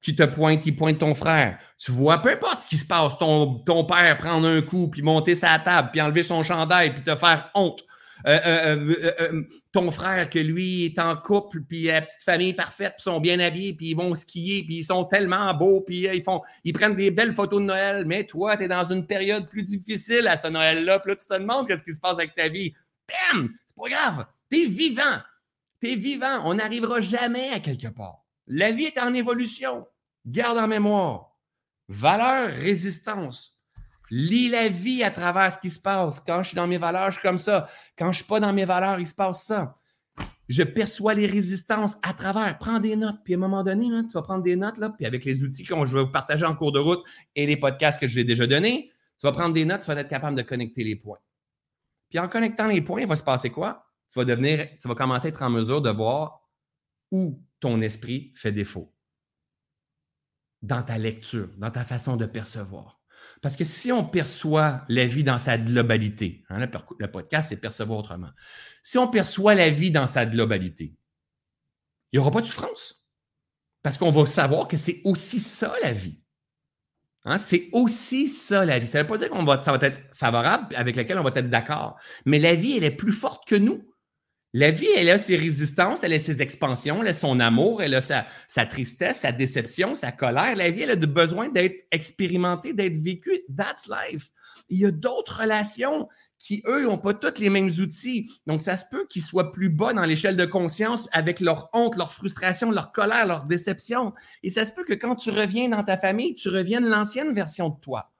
qui te pointe, qui pointe ton frère. Tu vois, peu importe ce qui se passe, ton, père prendre un coup, puis monter sa table, puis enlever son chandail, puis te faire honte. Euh, euh, euh, ton frère que lui est en couple, puis la petite famille parfaite, puis sont bien habillés, puis ils vont skier, puis ils sont tellement beaux, puis ils font, ils prennent des belles photos de Noël. Mais toi, tu es dans une période plus difficile à ce Noël-là, puis là, tu te demandes qu'est-ce qui se passe avec ta vie. Bam! C'est pas grave. T'es vivant. T'es vivant. On n'arrivera jamais à quelque part. La vie est en évolution. Garde en mémoire. Valeur, résistance. Lis la vie à travers ce qui se passe. Quand je suis dans mes valeurs, je suis comme ça. Quand je ne suis pas dans mes valeurs, il se passe ça. Je perçois les résistances à travers. Prends des notes. Puis à un moment donné, tu vas prendre des notes, là, puis avec les outils que je vais vous partager en cours de route et les podcasts que je vais déjà donnés, tu vas prendre des notes, tu vas être capable de connecter les points. Puis en connectant les points, il va se passer quoi? Tu vas devenir, tu vas commencer à être en mesure de voir où ton esprit fait défaut. Dans ta lecture, dans ta façon de percevoir. Parce que si on perçoit la vie dans sa globalité, hein, le, podcast, c'est percevoir autrement. Si on perçoit la vie dans sa globalité, il n'y aura pas de souffrance. Parce qu'on va savoir que c'est aussi ça la vie. Hein, c'est aussi ça la vie. Ça ne veut pas dire qu'on va, ça va être favorable, avec lequel on va être d'accord. Mais la vie, elle est plus forte que nous. La vie, elle a ses résistances, elle a ses expansions, elle a son amour, elle a sa, tristesse, sa déception, sa colère. La vie, elle a besoin d'être expérimentée, d'être vécue. That's life. Il y a d'autres relations qui, eux, n'ont pas tous les mêmes outils. Donc, ça se peut qu'ils soient plus bas dans l'échelle de conscience avec leur honte, leur frustration, leur colère, leur déception. Et ça se peut que quand tu reviens dans ta famille, tu reviennes l'ancienne version de toi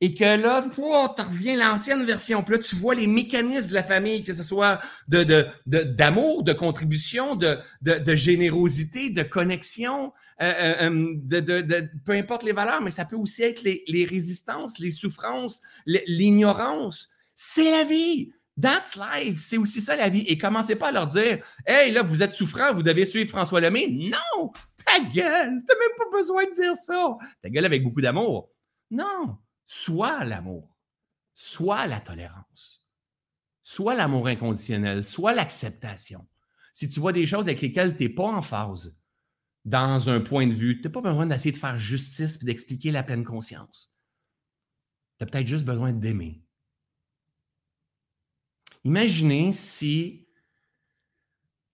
et que là, tu reviens l'ancienne version. Puis là, tu vois les mécanismes de la famille, que ce soit de, d'amour, de, contribution, de, de, générosité, de connexion, euh, euh, euh, de, peu importe les valeurs, mais ça peut aussi être les, les résistances, les souffrances, l'ignorance. C'est la vie. That's life. C'est aussi ça la vie. Et commencez pas à leur dire Hey, là, vous êtes souffrant, vous devez suivre François Lemay. Non! Ta gueule! T'as même pas besoin de dire ça. Ta gueule avec beaucoup d'amour. Non soit l'amour, soit la tolérance, soit l'amour inconditionnel, soit l'acceptation. Si tu vois des choses avec lesquelles tu n'es pas en phase, dans un point de vue, tu n'as pas besoin d'essayer de faire justice et d'expliquer la pleine conscience. Tu as peut-être juste besoin d'aimer. Imaginez si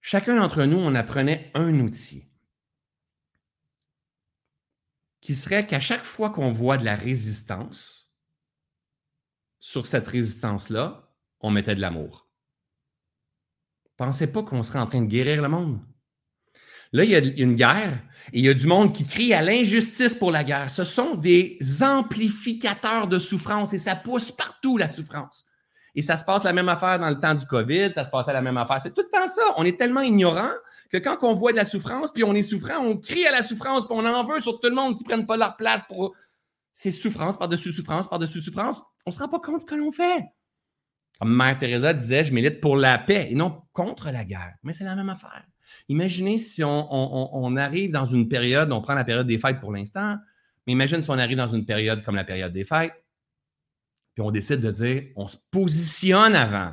chacun d'entre nous, on apprenait un outil qui serait qu'à chaque fois qu'on voit de la résistance, sur cette résistance-là, on mettait de l'amour. Pensez pas qu'on serait en train de guérir le monde. Là, il y a une guerre et il y a du monde qui crie à l'injustice pour la guerre. Ce sont des amplificateurs de souffrance et ça pousse partout la souffrance. Et ça se passe la même affaire dans le temps du COVID, ça se passait la même affaire. C'est tout le temps ça. On est tellement ignorant que quand on voit de la souffrance, puis on est souffrant, on crie à la souffrance, puis on en veut sur tout le monde qui ne prennent pas leur place pour ces souffrances par-dessus souffrance, par-dessus souffrance. On ne se rend pas compte de ce que l'on fait. Comme Mère Teresa disait, je milite pour la paix et non contre la guerre. Mais c'est la même affaire. Imaginez si on, arrive dans une période, on prend la période des fêtes pour l'instant, mais imagine si on arrive dans une période comme la période des fêtes, puis on décide de dire, on se positionne avant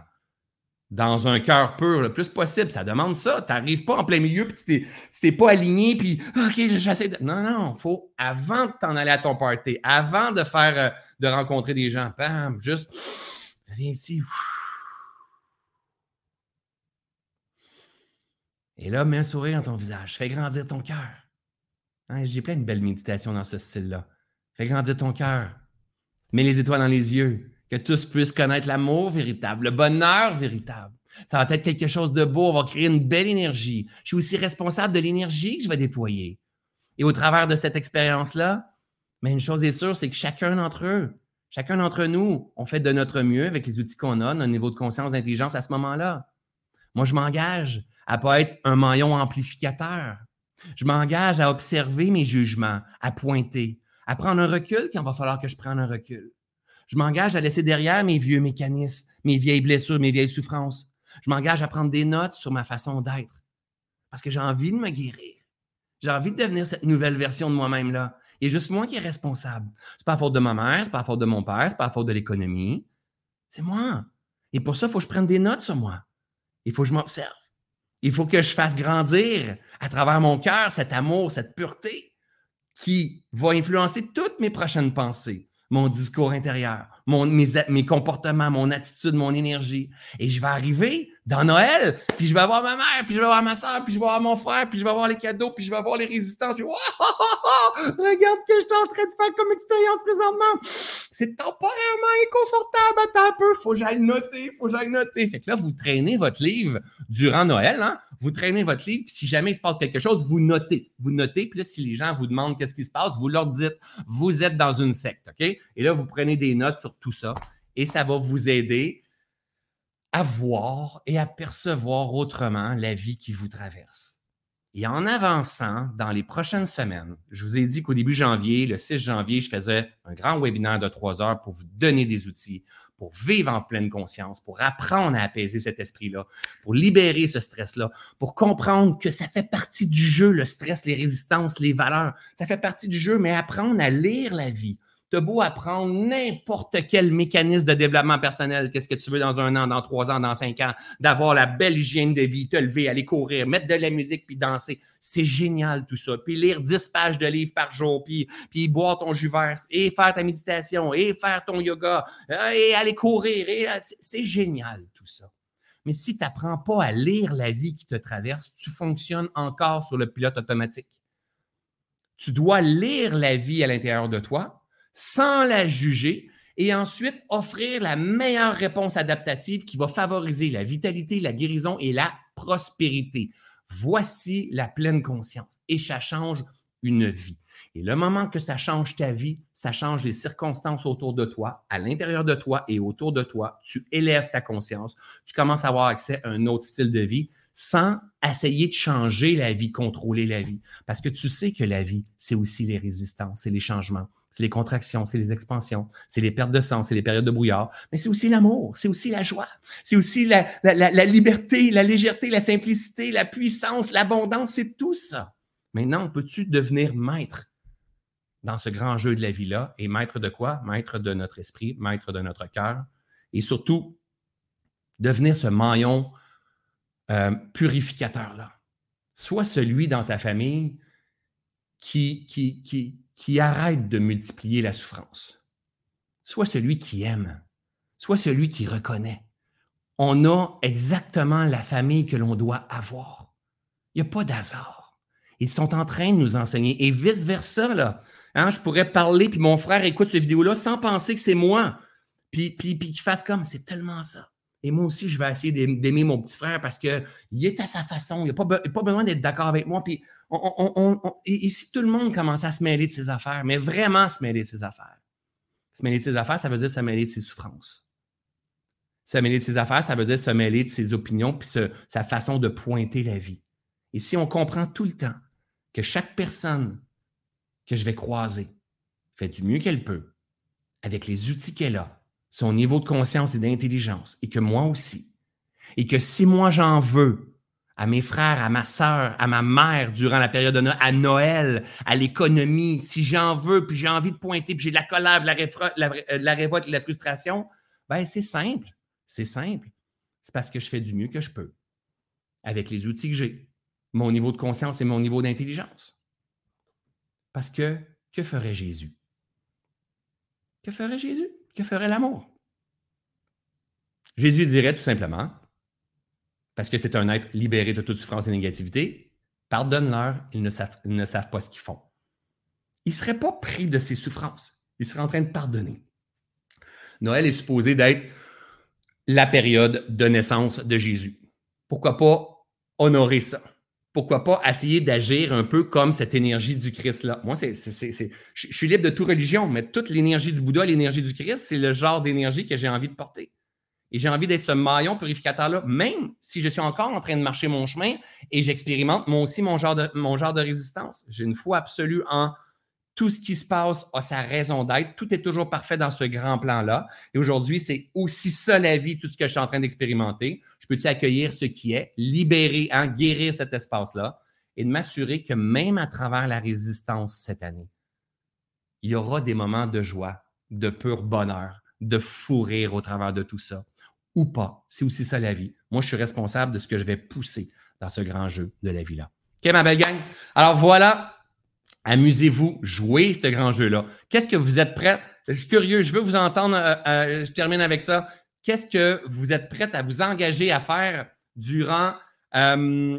dans un cœur pur le plus possible. Ça demande ça. Tu n'arrives pas en plein milieu, puis tu t'es pas aligné, puis OK, j'essaie de. Non, non, il faut, avant de t'en aller à ton party, avant de faire, euh, de rencontrer des gens, bam, juste, viens ici. Et là, mets un sourire dans ton visage. Fais grandir ton cœur. Hein, J'ai plein de belles méditations dans ce style-là. Fais grandir ton cœur. Mets les étoiles dans les yeux que tous puissent connaître l'amour véritable, le bonheur véritable. Ça va être quelque chose de beau, on va créer une belle énergie. Je suis aussi responsable de l'énergie que je vais déployer. Et au travers de cette expérience-là, mais une chose est sûre, c'est que chacun d'entre eux, chacun d'entre nous, on fait de notre mieux avec les outils qu'on a, notre niveau de conscience, d'intelligence à ce moment-là. Moi, je m'engage à ne pas être un maillon amplificateur. Je m'engage à observer mes jugements, à pointer, à prendre un recul quand il va falloir que je prenne un recul. Je m'engage à laisser derrière mes vieux mécanismes, mes vieilles blessures, mes vieilles souffrances. Je m'engage à prendre des notes sur ma façon d'être. Parce que j'ai envie de me guérir. J'ai envie de devenir cette nouvelle version de moi-même là. Il y a juste moi qui est responsable. C'est pas la faute de ma mère, c'est pas la faute de mon père, c'est pas la faute de l'économie. C'est moi. Et pour ça, il faut que je prenne des notes sur moi. Il faut que je m'observe. Il faut que je fasse grandir à travers mon cœur cet amour, cette pureté qui va influencer toutes mes prochaines pensées, mon discours intérieur, mon, mes, mes, comportements, mon attitude, mon énergie. Et je vais arriver dans Noël, puis je vais avoir ma mère, puis je vais avoir ma soeur, puis je vais avoir mon frère, puis je vais avoir les cadeaux, puis je vais avoir les résistants. Puis, regarde ce que je suis en train de faire comme expérience présentement. C'est temporairement inconfortable. Attends un peu, faut que j'aille noter, faut que j'aille noter. Fait que là, vous traînez votre livre durant Noël, hein? Vous traînez votre livre, puis si jamais il se passe quelque chose, vous notez. Vous notez, puis là, si les gens vous demandent qu'est-ce qui se passe, vous leur dites, vous êtes dans une secte, OK? Et là, vous prenez des notes sur tout ça, et ça va vous aider à voir et à percevoir autrement la vie qui vous traverse. Et en avançant dans les prochaines semaines, je vous ai dit qu'au début janvier, le 6 janvier, je faisais un grand webinaire de trois heures pour vous donner des outils, pour vivre en pleine conscience, pour apprendre à apaiser cet esprit-là, pour libérer ce stress-là, pour comprendre que ça fait partie du jeu, le stress, les résistances, les valeurs. Ça fait partie du jeu, mais apprendre à lire la vie, T'as beau apprendre n'importe quel mécanisme de développement personnel, qu'est-ce que tu veux dans un an, dans trois ans, dans cinq ans, d'avoir la belle hygiène de vie, te lever, aller courir, mettre de la musique puis danser. C'est génial tout ça. Puis lire 10 pages de livres par jour, puis, puis boire ton jus vert, et faire ta méditation, et faire ton yoga, euh, et aller courir. Euh, c'est génial tout ça. Mais si tu n'apprends pas à lire la vie qui te traverse, tu fonctionnes encore sur le pilote automatique. Tu dois lire la vie à l'intérieur de toi sans la juger et ensuite offrir la meilleure réponse adaptative qui va favoriser la vitalité, la guérison et la prospérité. Voici la pleine conscience et ça change une vie. Et le moment que ça change ta vie, ça change les circonstances autour de toi, à l'intérieur de toi et autour de toi. Tu élèves ta conscience, tu commences à avoir accès à un autre style de vie sans essayer de changer la vie, contrôler la vie. Parce que tu sais que la vie, c'est aussi les résistances, c'est les changements c'est les contractions, c'est les expansions, c'est les pertes de sang, c'est les périodes de brouillard, mais c'est aussi l'amour, c'est aussi la joie, c'est aussi la, liberté, la légèreté, la simplicité, la puissance, l'abondance, c'est tout ça. Maintenant, peux-tu devenir maître dans ce grand jeu de la vie-là? Et maître de quoi? Maître de notre esprit, maître de notre cœur, et surtout, devenir ce maillon euh, purificateur-là. Soit celui dans ta famille qui, qui, qui, qui arrête de multiplier la souffrance. Soit celui qui aime, soit celui qui reconnaît. On a exactement la famille que l'on doit avoir. Il n'y a pas d'hasard. Ils sont en train de nous enseigner. Et vice-versa, là. Hein, je pourrais parler, puis mon frère écoute cette vidéo-là sans penser que c'est moi. Puis, puis, puis qu'il fasse comme, c'est tellement ça. Et moi aussi, je vais essayer d'aimer mon petit frère parce qu'il est à sa façon. Il n'a pas, pas, besoin d'être d'accord avec moi. Puis et, si tout le monde commence à se mêler de ses affaires, mais vraiment se mêler de ses affaires. Se mêler de ses affaires, ça veut dire se mêler de ses souffrances. Se mêler de ses affaires, ça veut dire se mêler de ses opinions puis sa façon de pointer la vie. Et si on comprend tout le temps que chaque personne que je vais croiser fait du mieux qu'elle peut, avec les outils qu'elle a, son niveau de conscience et d'intelligence, et que moi aussi, et que si moi j'en veux à mes frères, à ma sœur, à ma mère durant la période de Noël, à l'économie, si j'en veux, puis j'ai envie de pointer, puis j'ai de la colère, de la, euh, révolte, de la frustration, ben c'est simple. C'est simple. C'est parce que je fais du mieux que je peux avec les outils que j'ai, mon niveau de conscience et mon niveau d'intelligence. Parce que que ferait Jésus? Que ferait Jésus? Que ferait l'amour? Jésus dirait tout simplement, parce que c'est un être libéré de toute souffrance et négativité, pardonne-leur, ils, ne savent, pas ce qu'ils font. Ils ne seraient pas pris de ces souffrances. Ils seraient en train de pardonner. Noël est supposé d'être la période de naissance de Jésus. Pourquoi pas honorer ça? Pourquoi pas essayer d'agir un peu comme cette énergie du Christ-là? Moi, c'est, je suis libre de toute religion, mais toute l'énergie du Bouddha, l'énergie du Christ, c'est le genre d'énergie que j'ai envie de porter. Et j'ai envie d'être ce maillon purificateur-là, même si je suis encore en train de marcher mon chemin et j'expérimente moi aussi mon genre de, mon genre de résistance. J'ai une foi absolue en Tout ce qui se passe a sa raison d'être. Tout est toujours parfait dans ce grand plan-là. Et aujourd'hui, c'est aussi ça la vie, tout ce que je suis en train d'expérimenter. Je peux-tu accueillir ce qui est, libérer, hein, guérir cet espace-là et de m'assurer que même à travers la résistance cette année, il y aura des moments de joie, de pur bonheur, de fou rire au travers de tout ça. Ou pas. C'est aussi ça la vie. Moi, je suis responsable de ce que je vais pousser dans ce grand jeu de la vie-là. OK, ma belle gang? Alors voilà, amusez-vous, jouez ce grand jeu-là. Qu'est-ce que vous êtes prêts? Je suis curieux, je veux vous entendre. Euh, euh, je termine avec ça. Qu'est-ce que vous êtes prêts à vous engager à faire durant euh,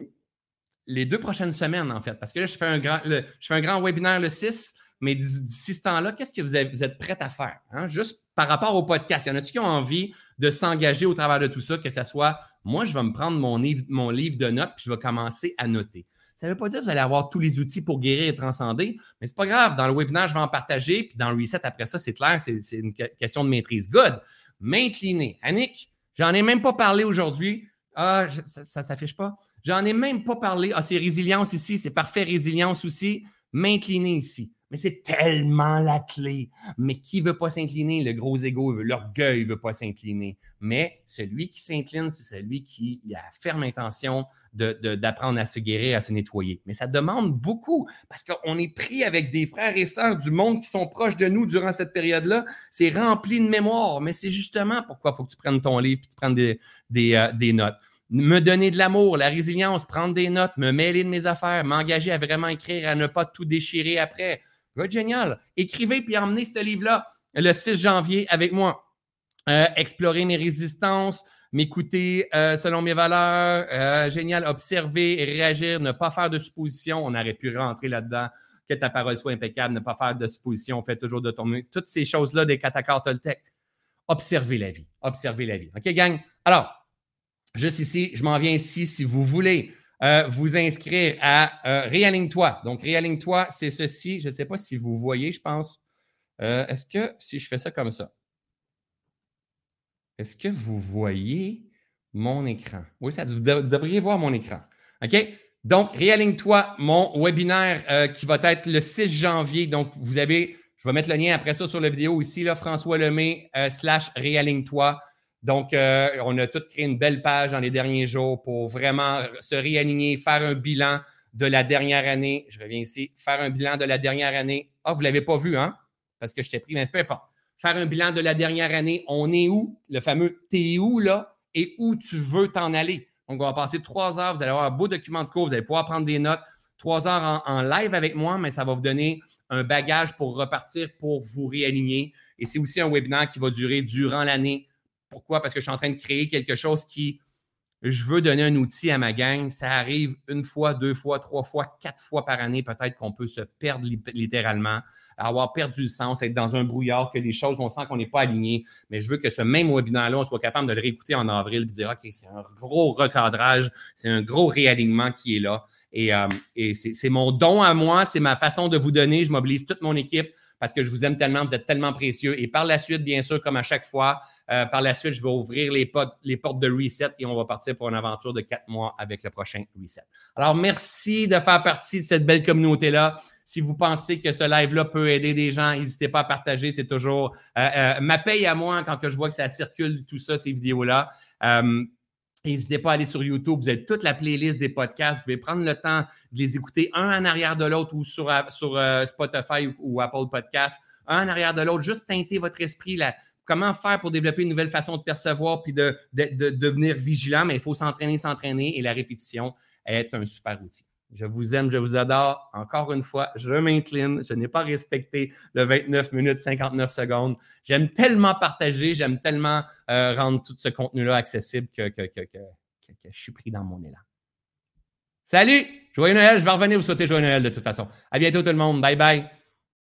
les deux prochaines semaines, en fait? Parce que là, je fais un grand, webinaire le 6. Mais d'ici ce temps-là, qu'est-ce que vous, êtes prêts à faire? Hein? Juste par rapport au podcast. Il y en a-tu qui ont envie de s'engager au travers de tout ça, que ce soit moi, je vais me prendre mon livre, mon livre de notes puis je vais commencer à noter. Ça ne veut pas dire que vous allez avoir tous les outils pour guérir et transcender, mais ce n'est pas grave. Dans le webinaire, je vais en partager, puis dans le reset, après ça, c'est clair, c'est une question de maîtrise. Good. M'incliner. Annick, j'en ai même pas parlé aujourd'hui. Ah, ça ne s'affiche pas. J'en ai même pas parlé. Ah, c'est résilience ici, c'est parfait, résilience aussi. M'incliner ici. Mais c'est tellement la clé. Mais qui veut pas s'incliner? Le gros ego, l'orgueil veut pas s'incliner. Mais celui qui s'incline, c'est celui qui a ferme intention d'apprendre à se guérir, à se nettoyer. Mais ça demande beaucoup parce qu'on est pris avec des frères et sœurs du monde qui sont proches de nous durant cette période-là. C'est rempli de mémoire. Mais c'est justement pourquoi il faut que tu prennes ton livre et que tu prennes des, des, euh, des notes me donner de l'amour, la résilience, prendre des notes, me mêler de mes affaires, m'engager à vraiment écrire, à ne pas tout déchirer après, génial. Écrivez puis emmenez ce livre-là le 6 janvier avec moi. Euh, explorer mes résistances, m'écouter euh, selon mes valeurs. Euh, génial. Observer et réagir, ne pas faire de suppositions. On aurait pu rentrer là-dedans. Que ta parole soit impeccable, ne pas faire de suppositions, fait toujours de ton mieux. Toutes ces choses-là des catacars Toltec. Observez la vie. Observez la vie. OK, gang? Alors, juste ici, je m'en viens ici si vous voulez euh, vous inscrire à euh, Réaligne-toi. Donc, Réaligne-toi, c'est ceci. Je ne sais pas si vous voyez, je pense. Euh, est-ce que si je fais ça comme ça, est-ce que vous voyez mon écran? Oui, ça, vous devriez voir mon écran. OK? Donc, Réaligne-toi, mon webinaire qui va être le 6 janvier. Donc, vous avez, je vais mettre le lien après ça sur la vidéo ici, là, François Lemay, slash Réaligne-toi. Donc, euh, on a tout créé une belle page dans les derniers jours pour vraiment se réaligner, faire un bilan de la dernière année. Je reviens ici, faire un bilan de la dernière année. Ah, vous ne l'avez pas vu, hein? Parce que je t'ai pris, mais peu importe. Faire un bilan de la dernière année. On est où? Le fameux t'es où là? Et où tu veux t'en aller? Donc, on va passer trois heures. Vous allez avoir un beau document de cours. Vous allez pouvoir prendre des notes. Trois heures en, en live avec moi, mais ça va vous donner un bagage pour repartir, pour vous réaligner. Et c'est aussi un webinaire qui va durer durant l'année pourquoi? Parce que je suis en train de créer quelque chose qui, je veux donner un outil à ma gang. Ça arrive une fois, deux fois, trois fois, quatre fois par année. Peut-être qu'on peut se perdre littéralement, avoir perdu le sens, être dans un brouillard, que les choses, on sent qu'on n'est pas aligné. Mais je veux que ce même webinaire-là, on soit capable de le réécouter en avril et dire, OK, c'est un gros recadrage, c'est un gros réalignement qui est là. Et, euh, et c'est mon don à moi, c'est ma façon de vous donner. Je mobilise toute mon équipe parce que je vous aime tellement, vous êtes tellement précieux. Et par la suite, bien sûr, comme à chaque fois, euh, par la suite, je vais ouvrir les, portes de reset et on va partir pour une aventure de quatre mois avec le prochain reset. Alors, merci de faire partie de cette belle communauté-là. Si vous pensez que ce live-là peut aider des gens, n'hésitez pas à partager. C'est toujours euh, euh, ma paye à moi quand je vois que ça circule, tout ça, ces vidéos-là. N'hésitez pas à aller sur YouTube. Vous avez toute la playlist des podcasts. Vous pouvez prendre le temps de les écouter un en arrière de l'autre ou sur, Spotify ou, Apple Podcasts, un en arrière de l'autre. Juste teinter votre esprit, là comment faire pour développer une nouvelle façon de percevoir puis de, devenir vigilant, mais il faut s'entraîner, s'entraîner et la répétition est un super outil. Je vous aime, je vous adore. Encore une fois, je m'incline. Je n'ai pas respecté le 29 minutes 59 secondes. J'aime tellement partager, j'aime tellement euh, rendre tout ce contenu-là accessible que, que, je suis pris dans mon élan. Salut! Joyeux Noël! Je vais revenir vous souhaiter joyeux Noël de toute façon. À bientôt tout le monde. Bye bye!